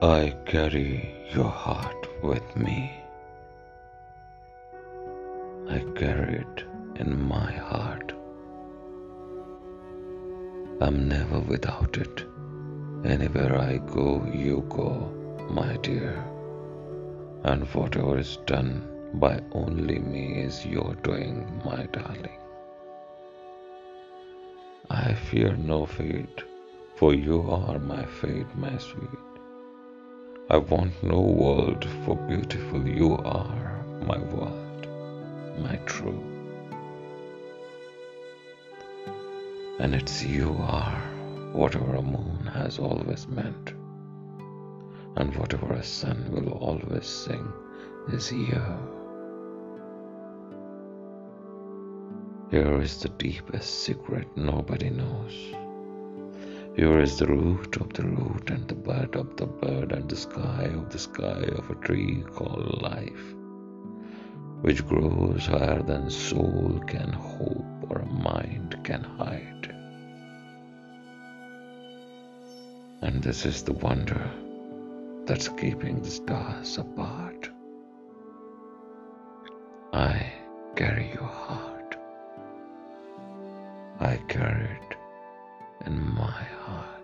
I carry your heart with me. I carry it in my heart. I'm never without it. Anywhere I go, you go, my dear. And whatever is done by only me is your doing, my darling. I fear no fate, for you are my fate, my sweet. I want no world, for beautiful you are my world, my true. And it's you are whatever a moon has always meant, and whatever a sun will always sing is you. Here is the deepest secret nobody knows. Here is the root of the root and the bud of the sky of the sky of a tree called life, which grows higher than soul can hope or mind can hide. And this is the wonder that's keeping the stars apart. I carry your heart. I carry it in my heart.